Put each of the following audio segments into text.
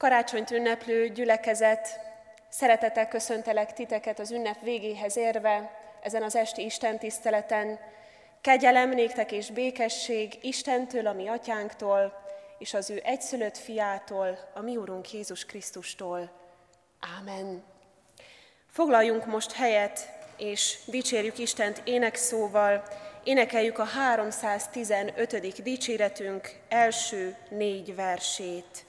Karácsonyt ünneplő gyülekezet, szeretettel köszöntelek titeket az ünnep végéhez érve, ezen az esti Isten tiszteleten. Kegyelem néktek és békesség Istentől, a mi atyánktól, és az ő egyszülött fiától, a mi Urunk Jézus Krisztustól. Ámen. Foglaljunk most helyet, és dicsérjük Istent énekszóval, énekeljük a 315. dicséretünk első négy versét.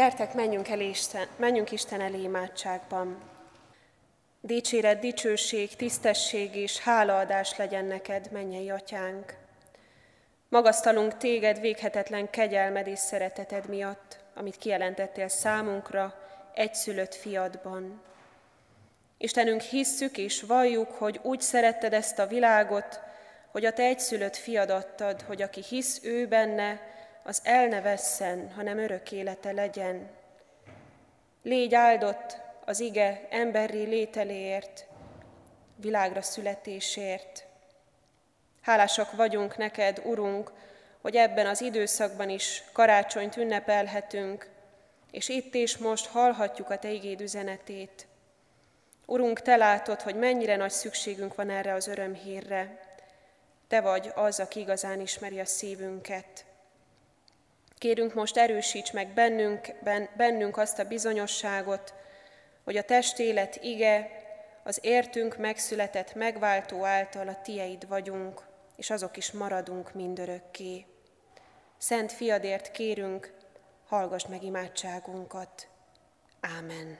Gyertek, menjünk, el Isten, menjünk Isten elé imádságban. Dicséret, dicsőség, tisztesség és hálaadás legyen neked, mennyei atyánk. Magasztalunk téged véghetetlen kegyelmed és szereteted miatt, amit kijelentettél számunkra egyszülött fiadban. Istenünk, hisszük és valljuk, hogy úgy szeretted ezt a világot, hogy a te egyszülött fiad adtad, hogy aki hisz ő benne, az el ne vesszen, hanem örök élete legyen. Légy áldott az ige emberi lételéért, világra születésért. Hálásak vagyunk neked, Urunk, hogy ebben az időszakban is karácsonyt ünnepelhetünk, és itt és most hallhatjuk a Te igéd üzenetét. Urunk, Te látod, hogy mennyire nagy szükségünk van erre az örömhírre. Te vagy az, aki igazán ismeri a szívünket. Kérünk most erősíts meg bennünk, bennünk azt a bizonyosságot, hogy a testélet ige, az értünk megszületett megváltó által a tieid vagyunk, és azok is maradunk mindörökké. Szent fiadért kérünk, hallgass meg imádságunkat. Ámen.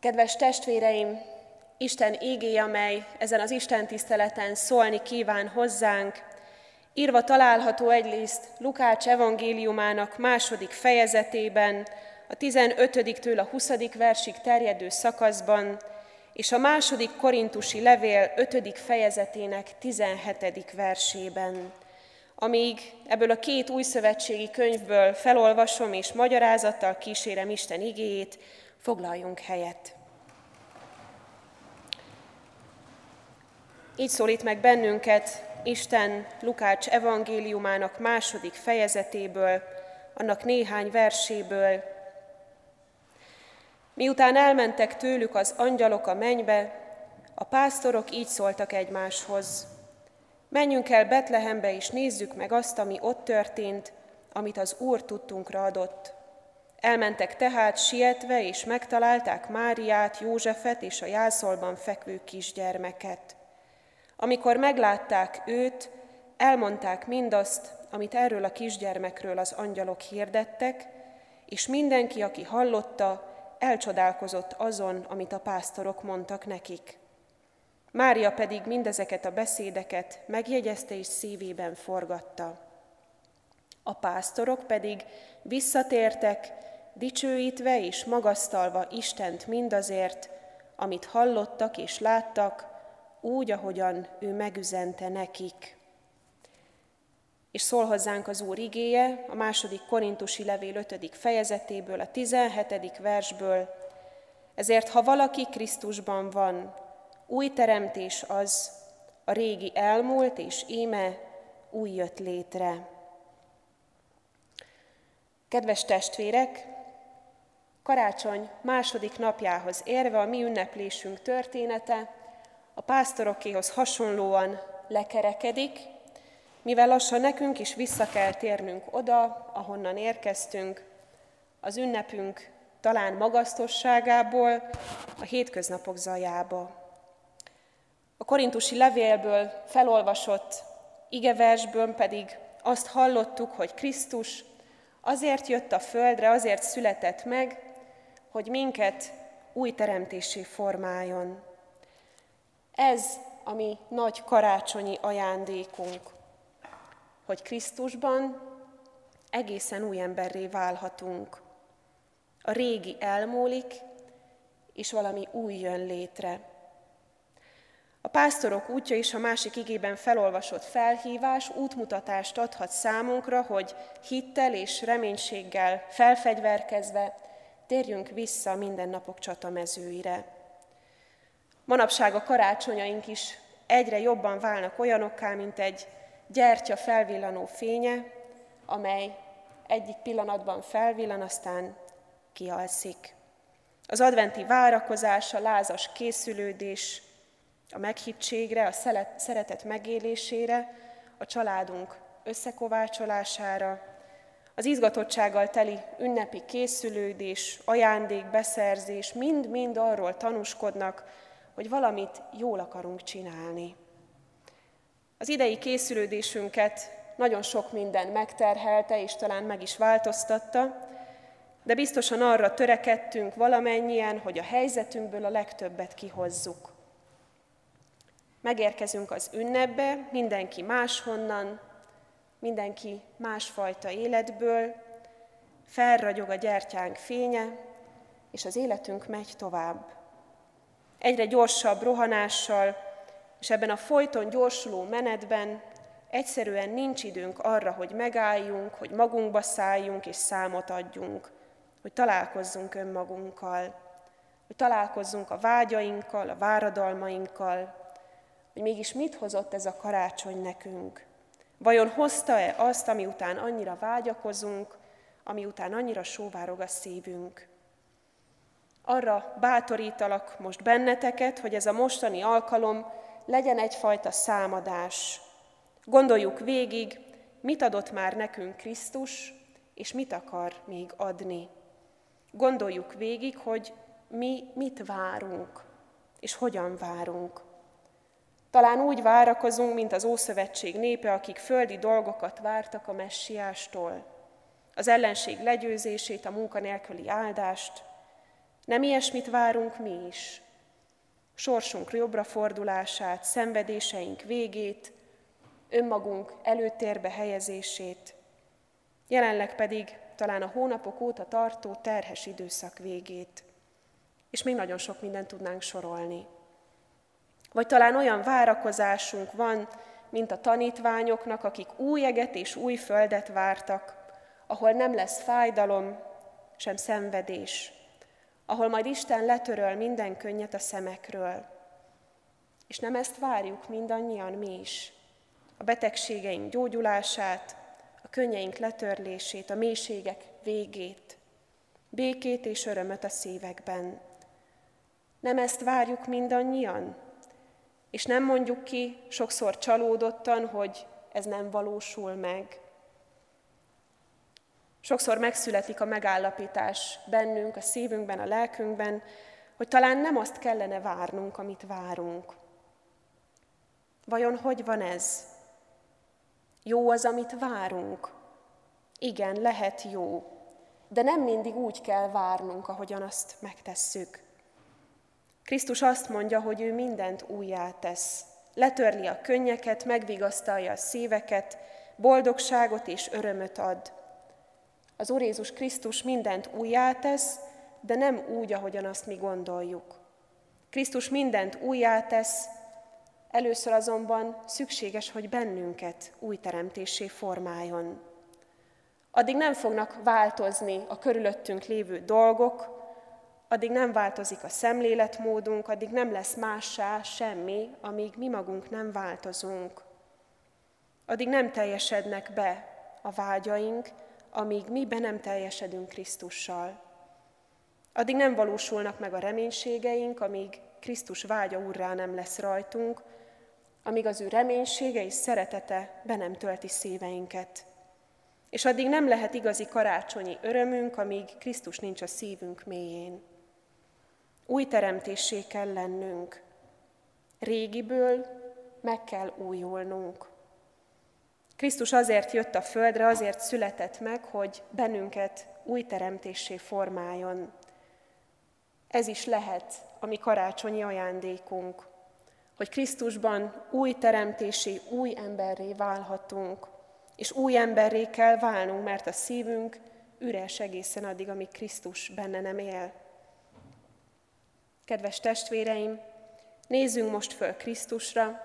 Kedves testvéreim, Isten ígé, amely ezen az Isten tiszteleten szólni kíván hozzánk, írva található egyrészt Lukács evangéliumának második fejezetében, a 15-től a 20. versig terjedő szakaszban, és a második korintusi levél 5. fejezetének 17. versében. Amíg ebből a két újszövetségi könyvből felolvasom és magyarázattal kísérem Isten igéjét, foglaljunk helyet. Így szólít meg bennünket Isten Lukács evangéliumának második fejezetéből, annak néhány verséből. Miután elmentek tőlük az angyalok a mennybe, a pásztorok így szóltak egymáshoz. Menjünk el Betlehembe, és nézzük meg azt, ami ott történt, amit az Úr tudtunkra adott. Elmentek tehát sietve, és megtalálták Máriát, Józsefet és a jászolban fekvő kisgyermeket. Amikor meglátták őt, elmondták mindazt, amit erről a kisgyermekről az angyalok hirdettek, és mindenki, aki hallotta, elcsodálkozott azon, amit a pásztorok mondtak nekik. Mária pedig mindezeket a beszédeket megjegyezte és szívében forgatta. A pásztorok pedig visszatértek, dicsőítve és magasztalva Istent mindazért, amit hallottak és láttak, úgy, ahogyan ő megüzente nekik. És szól hozzánk az Úr igéje a második korintusi levél 5. fejezetéből, a 17. versből. Ezért, ha valaki Krisztusban van, új teremtés az, a régi elmúlt, és íme új jött létre. Kedves testvérek, karácsony második napjához érve a mi ünneplésünk története a pásztorokéhoz hasonlóan lekerekedik, mivel lassan nekünk is vissza kell térnünk oda, ahonnan érkeztünk, az ünnepünk talán magasztosságából, a hétköznapok zajába. A korintusi levélből felolvasott igeversből pedig azt hallottuk, hogy Krisztus azért jött a földre, azért született meg, hogy minket új teremtésé formáljon. Ez a mi nagy karácsonyi ajándékunk, hogy Krisztusban egészen új emberré válhatunk. A régi elmúlik, és valami új jön létre. A pásztorok útja is a másik igében felolvasott felhívás útmutatást adhat számunkra, hogy hittel és reménységgel felfegyverkezve térjünk vissza mindennapok csatamezőire. Manapság a karácsonyaink is egyre jobban válnak olyanokká, mint egy gyertya felvillanó fénye, amely egyik pillanatban felvillan, aztán kialszik. Az adventi várakozás, a lázas készülődés, a meghittségre, a szeretet megélésére, a családunk összekovácsolására, az izgatottsággal teli ünnepi készülődés, ajándékbeszerzés mind-mind arról tanúskodnak, hogy valamit jól akarunk csinálni. Az idei készülődésünket nagyon sok minden megterhelte, és talán meg is változtatta, de biztosan arra törekedtünk valamennyien, hogy a helyzetünkből a legtöbbet kihozzuk. Megérkezünk az ünnepbe, mindenki máshonnan, mindenki másfajta életből, felragyog a gyertyánk fénye, és az életünk megy tovább. Egyre gyorsabb rohanással, és ebben a folyton gyorsuló menetben egyszerűen nincs időnk arra, hogy megálljunk, hogy magunkba szálljunk és számot adjunk, hogy találkozzunk önmagunkkal, hogy találkozzunk a vágyainkkal, a váradalmainkkal, hogy mégis mit hozott ez a karácsony nekünk. Vajon hozta-e azt, ami után annyira vágyakozunk, ami után annyira sóvárog a szívünk. Arra bátorítalak most benneteket, hogy ez a mostani alkalom legyen egyfajta számadás. Gondoljuk végig, mit adott már nekünk Krisztus, és mit akar még adni. Gondoljuk végig, hogy mi mit várunk, és hogyan várunk. Talán úgy várakozunk, mint az Ószövetség népe, akik földi dolgokat vártak a messiástól. Az ellenség legyőzését, a munkanélküli áldást. Nem ilyesmit várunk mi is. Sorsunk jobbra fordulását, szenvedéseink végét, önmagunk előtérbe helyezését, jelenleg pedig talán a hónapok óta tartó terhes időszak végét. És még nagyon sok mindent tudnánk sorolni. Vagy talán olyan várakozásunk van, mint a tanítványoknak, akik új eget és új földet vártak, ahol nem lesz fájdalom, sem szenvedés, ahol majd Isten letöröl minden könnyet a szemekről. És nem ezt várjuk mindannyian mi is. A betegségeink gyógyulását, a könnyeink letörlését, a mélységek végét, békét és örömöt a szívekben. Nem ezt várjuk mindannyian? És nem mondjuk ki sokszor csalódottan, hogy ez nem valósul meg. Sokszor megszületik a megállapítás bennünk, a szívünkben, a lelkünkben, hogy talán nem azt kellene várnunk, amit várunk. Vajon hogy van ez? Jó az, amit várunk? Igen, lehet jó, de nem mindig úgy kell várnunk, ahogyan azt megtesszük. Krisztus azt mondja, hogy ő mindent újjá tesz. Letörli a könnyeket, megvigasztalja a szíveket, boldogságot és örömöt ad. Az Úr Jézus Krisztus mindent újjá tesz, de nem úgy, ahogyan azt mi gondoljuk. Krisztus mindent újjá tesz, először azonban szükséges, hogy bennünket új teremtésé formáljon. Addig nem fognak változni a körülöttünk lévő dolgok, addig nem változik a szemléletmódunk, addig nem lesz mássá semmi, amíg mi magunk nem változunk. Addig nem teljesednek be a vágyaink, amíg mi be nem teljesedünk Krisztussal. Addig nem valósulnak meg a reménységeink, amíg Krisztus vágya urrá nem lesz rajtunk, amíg az ő reménysége és szeretete be nem tölti szíveinket. És addig nem lehet igazi karácsonyi örömünk, amíg Krisztus nincs a szívünk mélyén. Új teremtésé kell lennünk. Régiből meg kell újulnunk. Krisztus azért jött a földre, azért született meg, hogy bennünket új teremtésé formáljon. Ez is lehet a mi karácsonyi ajándékunk, hogy Krisztusban új teremtési, új emberré válhatunk, és új emberré kell válnunk, mert a szívünk üres egészen addig, amíg Krisztus benne nem él. Kedves testvéreim, nézzünk most föl Krisztusra,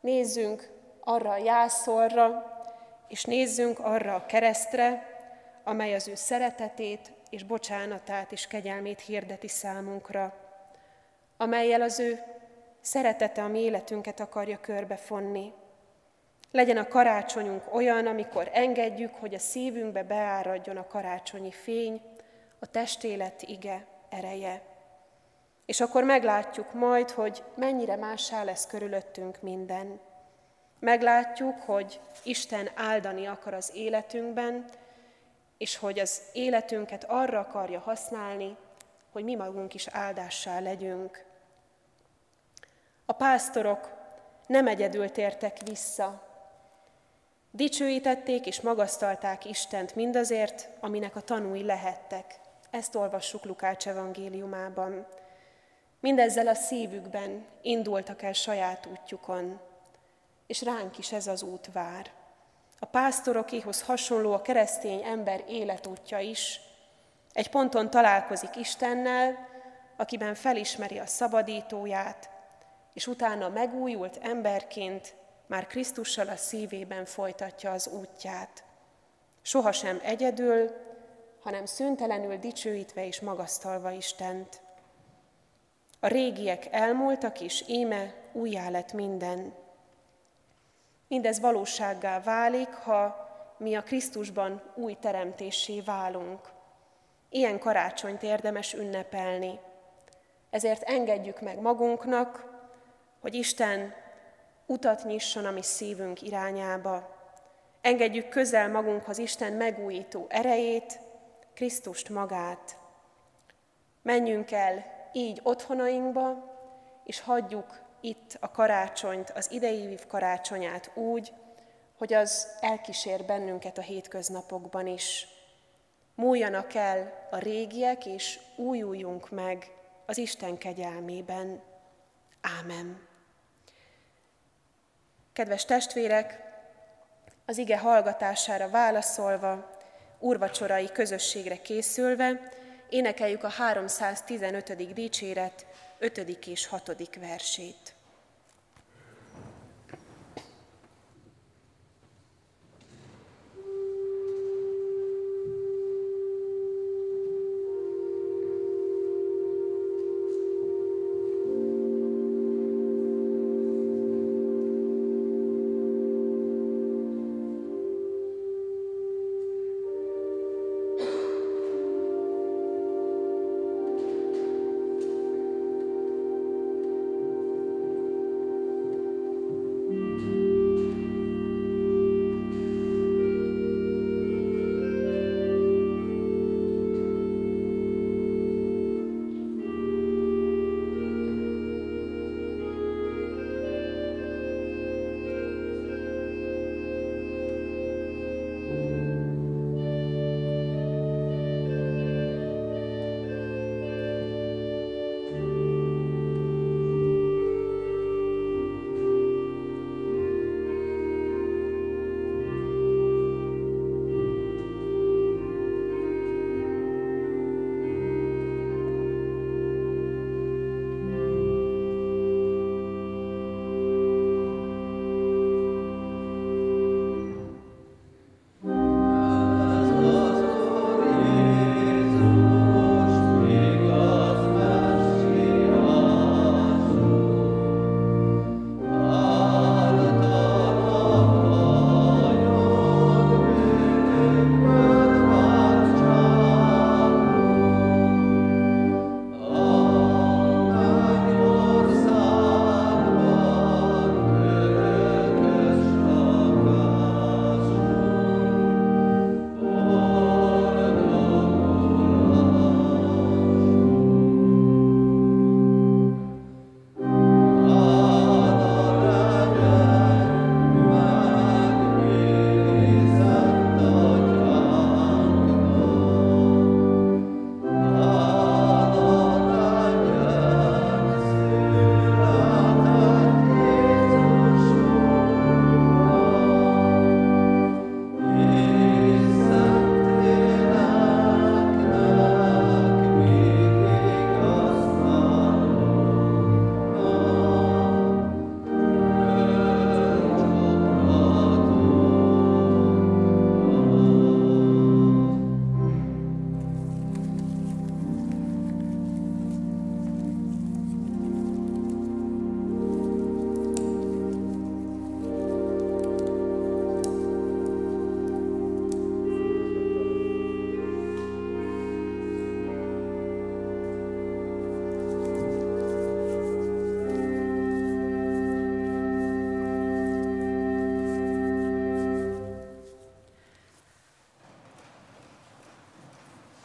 nézzünk arra a jászolra, és nézzünk arra a keresztre, amely az ő szeretetét és bocsánatát és kegyelmét hirdeti számunkra, amelyel az ő szeretete a mi életünket akarja körbefonni. Legyen a karácsonyunk olyan, amikor engedjük, hogy a szívünkbe beáradjon a karácsonyi fény, a testélet ige ereje. És akkor meglátjuk majd, hogy mennyire mássá lesz körülöttünk minden. Meglátjuk, hogy Isten áldani akar az életünkben, és hogy az életünket arra akarja használni, hogy mi magunk is áldássá legyünk. A pásztorok nem egyedül tértek vissza. Dicsőítették és magasztalták Istent mindazért, aminek a tanúi lehettek. Ezt olvassuk Lukács evangéliumában. Mindezzel a szívükben indultak el saját útjukon, és ránk is ez az út vár. A pásztorokéhoz hasonló a keresztény ember életútja is. Egy ponton találkozik Istennel, akiben felismeri a szabadítóját, és utána megújult emberként már Krisztussal a szívében folytatja az útját. Sohasem egyedül, hanem szüntelenül dicsőítve és magasztalva Istent. A régiek elmúltak, és éme újjá lett minden. Mindez valósággá válik, ha mi a Krisztusban új teremtésé válunk. Ilyen karácsonyt érdemes ünnepelni. Ezért engedjük meg magunknak, hogy Isten utat nyisson a mi szívünk irányába. Engedjük közel magunkhoz Isten megújító erejét, Krisztust magát. Menjünk el így otthonainkba, és hagyjuk itt a karácsonyt, az idei év karácsonyát úgy, hogy az elkísér bennünket a hétköznapokban is. Múljanak el a régiek, és újuljunk meg az Isten kegyelmében. Ámen. Kedves testvérek, az ige hallgatására válaszolva, úrvacsorai közösségre készülve, énekeljük a 315. dicséret 5. és 6. versét.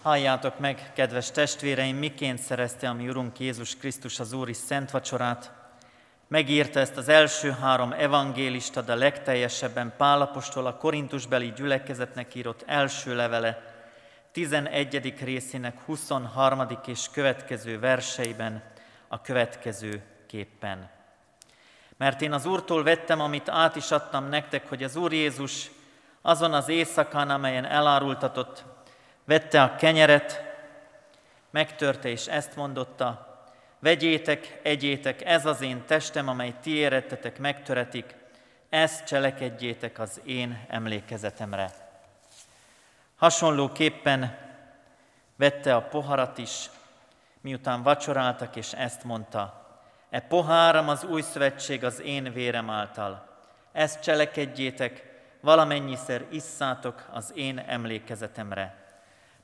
Halljátok meg, kedves testvéreim, miként szerezte a mi Urunk Jézus Krisztus az Úri Szent Vacsorát. Megírta ezt az első három evangélista, de legteljesebben Pálapostól a Korintusbeli gyülekezetnek írott első levele, 11. részének 23. és következő verseiben a következő képpen. Mert én az Úrtól vettem, amit át is adtam nektek, hogy az Úr Jézus azon az éjszakán, amelyen elárultatott, vette a kenyeret, megtörte és ezt mondotta, vegyétek, egyétek, ez az én testem, amely ti érettetek, megtöretik, ezt cselekedjétek az én emlékezetemre. Hasonlóképpen vette a poharat is, miután vacsoráltak, és ezt mondta, e poháram az új szövetség az én vérem által. Ezt cselekedjétek, valamennyiszer isszátok az én emlékezetemre.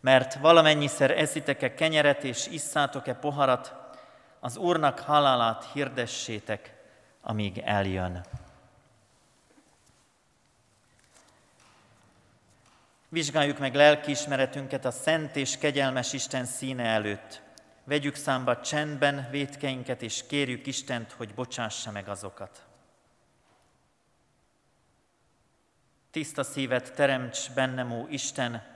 Mert valamennyiszer eszitek-e kenyeret és isszátok-e poharat, az Úrnak halálát hirdessétek, amíg eljön. Vizsgáljuk meg lelkiismeretünket a szent és kegyelmes Isten színe előtt. Vegyük számba csendben vétkeinket, és kérjük Istent, hogy bocsássa meg azokat. Tiszta szívet teremts bennem, ó Isten,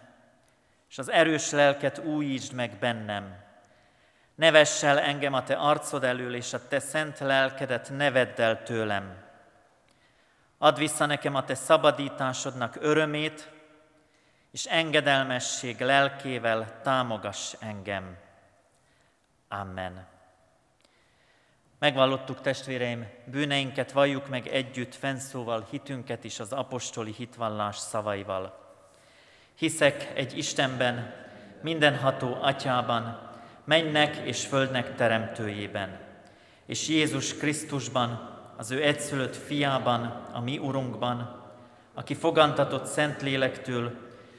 és az erős lelket újítsd meg bennem. Ne vess el engem a te arcod elől, és a te szent lelkedet ne el tőlem. Add vissza nekem a te szabadításodnak örömét, és engedelmesség lelkével támogass engem. Amen. Megvallottuk testvéreim, bűneinket valljuk meg együtt fennszóval hitünket is az apostoli hitvallás szavaival. Hiszek egy Istenben, mindenható atyában, mennek és földnek teremtőjében, és Jézus Krisztusban, az ő egyszülött fiában, a mi Urunkban, aki fogantatott Szent Lélektől,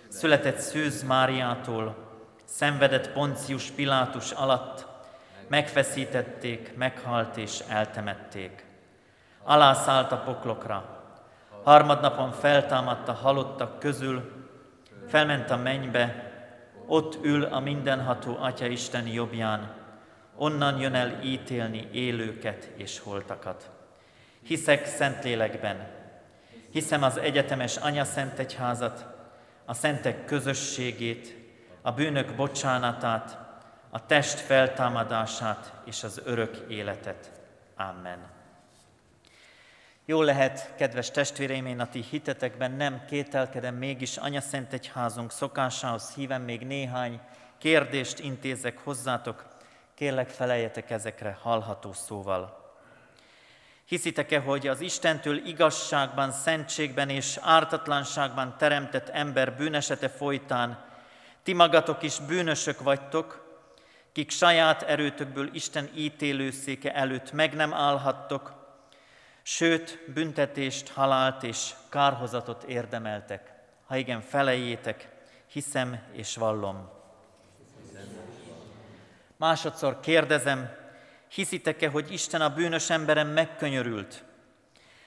született Szűz Máriától, szenvedett Poncius Pilátus alatt, megfeszítették, meghalt és eltemették. Alászállt a poklokra, harmadnapon feltámadt a halottak közül, felment a mennybe, ott ül a mindenható Atya Isten jobbján, onnan jön el ítélni élőket és holtakat. Hiszek Szentlélekben, hiszem az egyetemes Anya Szent Egyházat, a szentek közösségét, a bűnök bocsánatát, a test feltámadását és az örök életet. Amen. Jó lehet, kedves testvéreim, én a ti hitetekben nem kételkedem, mégis Anya Szent Egyházunk szokásához hívem még néhány kérdést intézek hozzátok, kérlek feleljetek ezekre hallható szóval. Hiszitek-e, hogy az Istentől igazságban, szentségben és ártatlanságban teremtett ember bűnesete folytán ti magatok is bűnösök vagytok, kik saját erőtökből Isten ítélőszéke előtt meg nem állhattok, sőt, büntetést, halált és kárhozatot érdemeltek. Ha igen, felejétek, hiszem és vallom. Másodszor kérdezem, hiszitek-e, hogy Isten a bűnös emberen megkönyörült?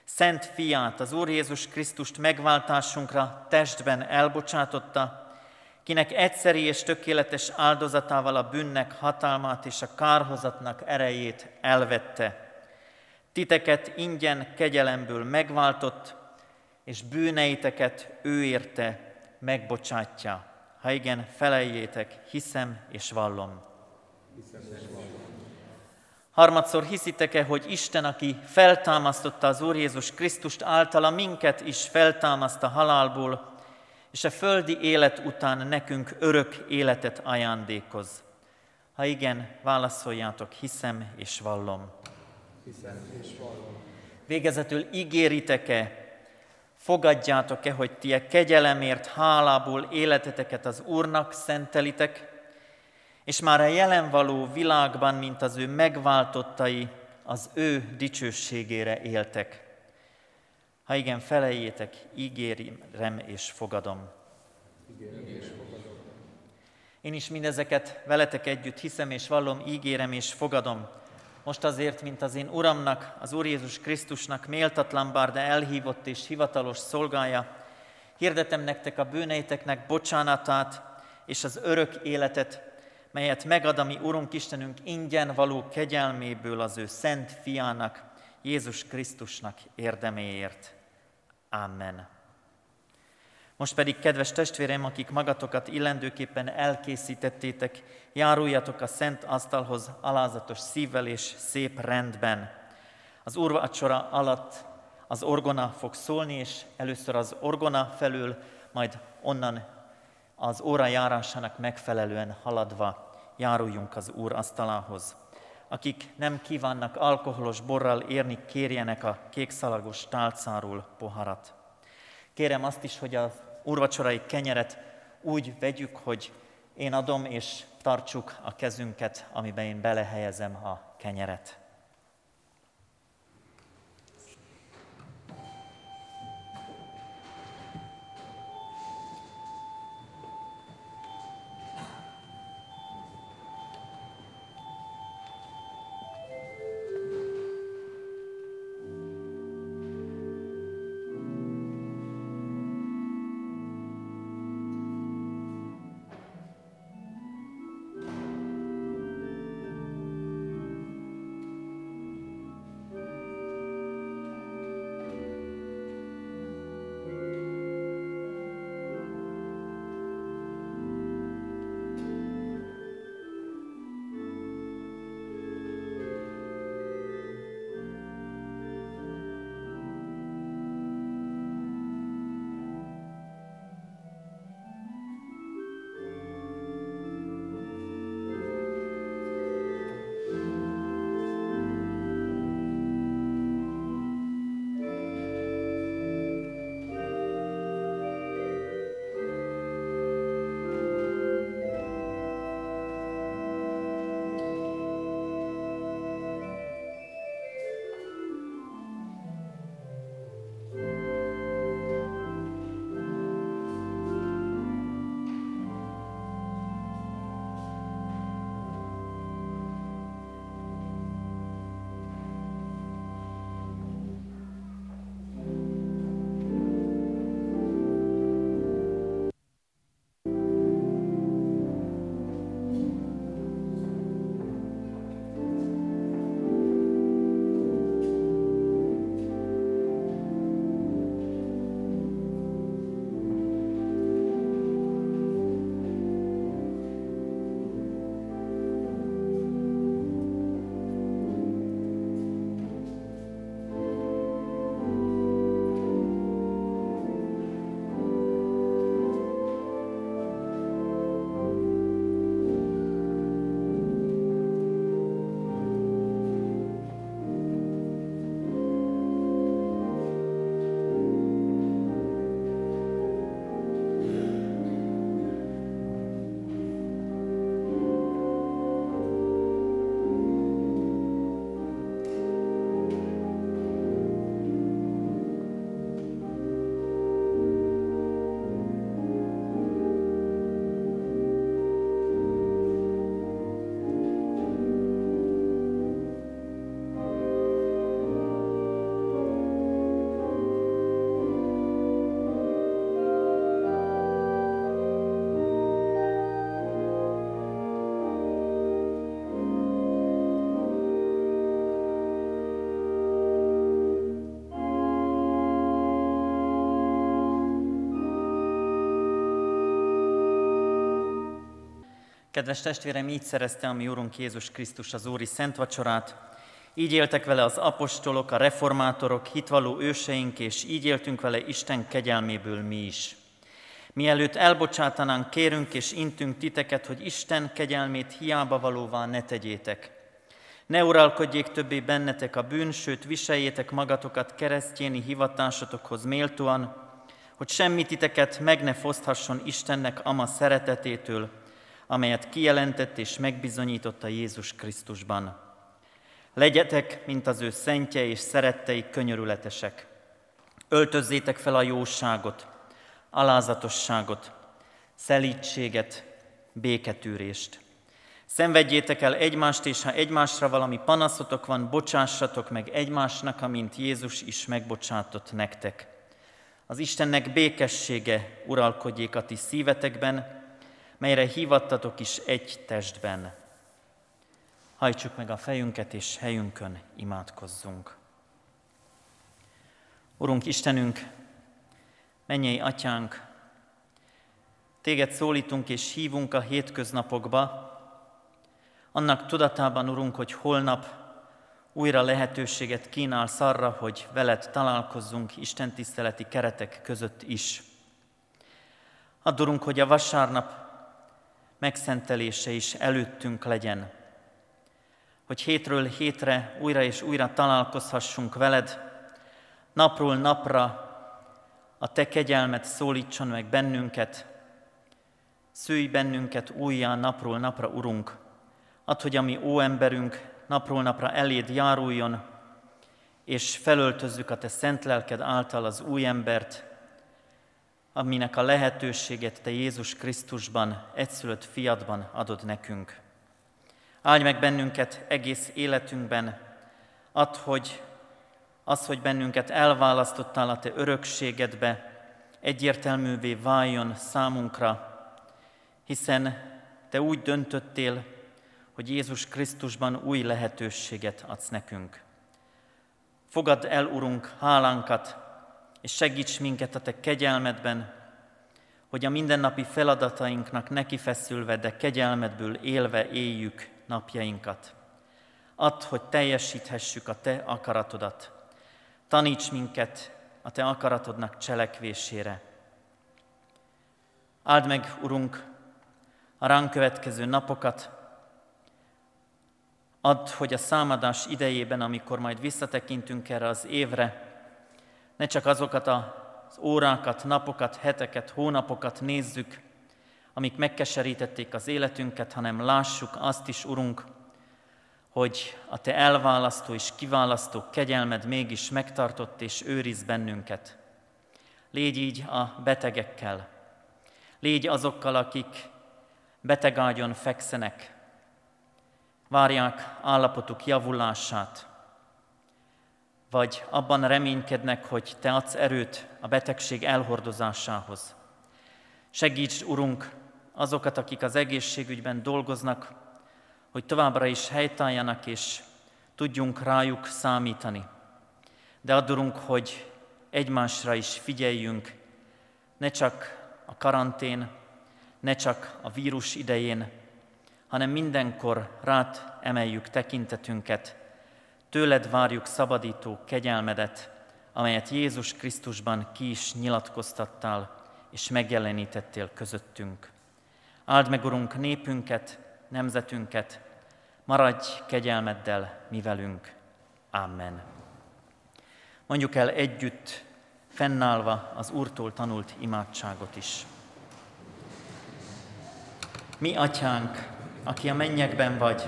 Szent fiát, az Úr Jézus Krisztust megváltásunkra testben elbocsátotta, kinek egyszeri és tökéletes áldozatával a bűnnek hatalmát és a kárhozatnak erejét elvette. Titeket ingyen kegyelemből megváltott, és bűneiteket ő érte, megbocsátja. Ha igen, feleljétek, hiszem és vallom. Harmadszor hiszitek-e, hogy Isten, aki feltámasztotta az Úr Jézus Krisztust általa minket is feltámaszt a halálból, és a földi élet után nekünk örök életet ajándékoz? Ha igen, válaszoljátok, hiszem és vallom. Hiszem és vallom. Végezetül ígéritek-e, fogadjátok-e, hogy ti a kegyelemért, hálából életeteket az Úrnak szentelitek, és már a jelen való világban, mint az ő megváltottai, az ő dicsőségére éltek. Ha igen, felejétek, ígérem és fogadom. Én is mindezeket veletek együtt hiszem és vallom, ígérem és fogadom. Most azért, mint az én Uramnak, az Úr Jézus Krisztusnak méltatlan bár, de elhívott és hivatalos szolgája, hirdetem nektek a bűneiteknek bocsánatát és az örök életet, melyet megad a mi Urunk Istenünk ingyen való kegyelméből az ő szent fiának, Jézus Krisztusnak érdeméért. Amen. Most pedig, kedves testvérem, akik magatokat illendőképpen elkészítettétek, járuljatok a szent asztalhoz alázatos szívvel és szép rendben. Az úrvacsora alatt az orgona fog szólni, és először az orgona felül, majd onnan az óra járásának megfelelően haladva járuljunk az Úr asztalához. Akik nem kívánnak alkoholos borral érni, kérjenek a kékszalagos tálcáról poharat. Kérem azt is, hogy az úrvacsorai kenyeret úgy vegyük, hogy én adom, és tartsuk a kezünket, amiben én belehelyezem a kenyeret. Kedves testvérem, így szerezte a mi Úrunk Jézus Krisztus az Úri Szent Vacsorát, így éltek vele az apostolok, a reformátorok, hitvalló őseink, és így éltünk vele Isten kegyelméből mi is. Mielőtt elbocsátanánk, kérünk és intünk titeket, hogy Isten kegyelmét hiába valóvá ne tegyétek. Ne uralkodjék többé bennetek a bűn, sőt viseljétek magatokat keresztjéni hivatásotokhoz méltóan, hogy semmi titeket meg ne foszthasson Istennek ama szeretetétől, amelyet kijelentett és megbizonyította Jézus Krisztusban. Legyetek, mint az ő szentje és szerettei könyörületesek. Öltözzétek fel a jóságot, alázatosságot, szelítséget, béketűrést. Szenvedjétek el egymást, és ha egymásra valami panaszotok van, bocsássatok meg egymásnak, amint Jézus is megbocsátott nektek. Az Istennek békessége uralkodjék a ti szívetekben, melyre hívattatok is egy testben. Hajtsuk meg a fejünket, és helyünkön imádkozzunk. Urunk Istenünk, mennyei atyánk, Téged szólítunk és hívunk a hétköznapokba, annak tudatában, Urunk, hogy holnap újra lehetőséget kínálsz arra, hogy veled találkozzunk Isten tiszteleti keretek között is. Add, Urunk, hogy a vasárnap megszentelése is előttünk legyen, hogy hétről hétre újra és újra találkozhassunk veled, napról napra a Te kegyelmet szólítson meg bennünket, szülj bennünket újjá napról napra, Urunk, Add, hogy a mi óemberünk napról napra eléd járuljon, és felöltözzük a Te szent lelked által az új embert, aminek a lehetőséget Te Jézus Krisztusban, egyszülött fiadban adod nekünk. Áldj meg bennünket egész életünkben, add, hogy az, hogy bennünket elválasztottál a Te örökségedbe, egyértelművé váljon számunkra, hiszen Te úgy döntöttél, hogy Jézus Krisztusban új lehetőséget adsz nekünk. Fogadd el, Urunk, hálánkat, és segíts minket a Te kegyelmedben, hogy a mindennapi feladatainknak nekifeszülve, de kegyelmedből élve éljük napjainkat. Add, hogy teljesíthessük a Te akaratodat. Taníts minket a Te akaratodnak cselekvésére. Áld meg, Urunk, a ránk következő napokat, Add, hogy a számadás idejében, amikor majd visszatekintünk erre az évre, ne csak azokat az órákat, napokat, heteket, hónapokat nézzük, amik megkeserítették az életünket, hanem lássuk azt is, Urunk, hogy a Te elválasztó és kiválasztó kegyelmed mégis megtartott és őriz bennünket. Légy így a betegekkel, légy azokkal, akik betegágyon fekszenek, várják állapotuk javulását, vagy abban reménykednek, hogy Te adsz erőt a betegség elhordozásához. Segíts, Urunk, azokat, akik az egészségügyben dolgoznak, hogy továbbra is helytálljanak, és tudjunk rájuk számítani. De adorunk, hogy egymásra is figyeljünk, ne csak a karantén, ne csak a vírus idején, hanem mindenkor rád emeljük tekintetünket, tőled várjuk szabadító kegyelmedet, amelyet Jézus Krisztusban ki is nyilatkoztattál és megjelenítettél közöttünk. Áld meg, Urunk, népünket, nemzetünket, maradj kegyelmeddel mi velünk. Amen. Mondjuk el együtt, fennállva az Úrtól tanult imádságot is. Mi, Atyánk, aki a mennyekben vagy,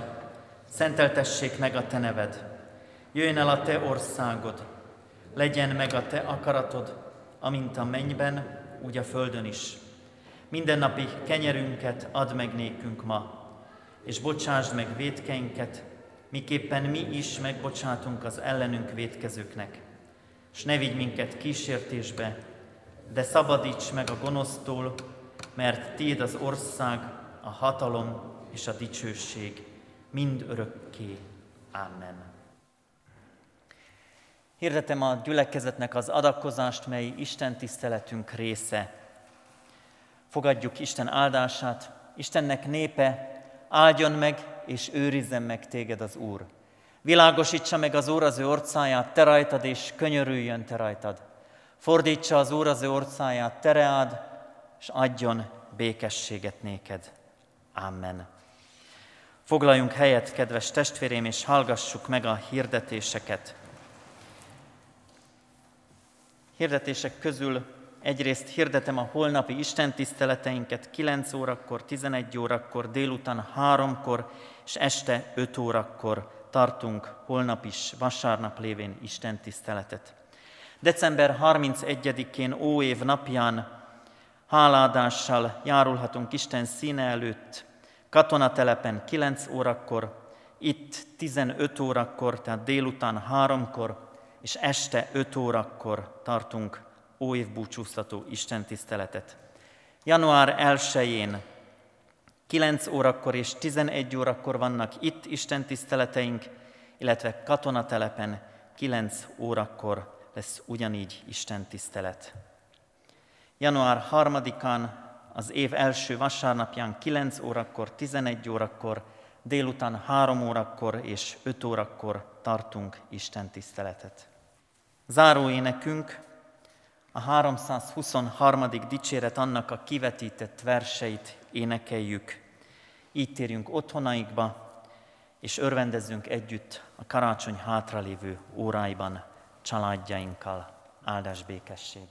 szenteltessék meg a Te neved. Jöjjön el a Te országod, legyen meg a Te akaratod, amint a mennyben, úgy a földön is. Mindennapi kenyerünket add meg nékünk ma, és bocsásd meg védkeinket, miképpen mi is megbocsátunk az ellenünk védkezőknek. S ne vigy minket kísértésbe, de szabadíts meg a gonosztól, mert Tiéd az ország, a hatalom és a dicsőség mind örökké. Amen. Hirdetem a gyülekezetnek az adakozást, mely Isten tiszteletünk része. Fogadjuk Isten áldását, Istennek népe, Áldjon meg és őrizzen meg téged az Úr. Világosítsa meg az Úr az ő orcáját, te rajtad, és könyörüljön te rajtad. Fordítsa az Úr az ő orcáját, tereád, és adjon békességet néked. Amen. Foglaljunk helyet, kedves testvérém, és hallgassuk meg a hirdetéseket. Hirdetések közül egyrészt hirdetem a holnapi istentiszteleteinket 9 órakor, 11 órakor, délután 3-kor és este 5 órakor tartunk holnap is, vasárnap lévén istentiszteletet. December 31-én óév napján háládással járulhatunk Isten színe előtt, katonatelepen 9 órakor, itt 15 órakor, tehát délután 3-kor, és este 5 órakor tartunk óévbúcsúztató istentiszteletet. Január 1-én 9 órakor és 11 órakor vannak itt istentiszteleteink, illetve katonatelepen 9 órakor lesz ugyanígy istentisztelet. Január 3-án az év első vasárnapján 9 órakor, 11 órakor, délután 3 órakor és 5 órakor tartunk istentiszteletet. Záró énekünk a 323. dicséret annak a kivetített verseit énekeljük. Így térjünk otthonaikba, és örvendezzünk együtt a karácsony hátralévő óráiban családjainkkal. Áldás békesség!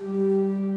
thank you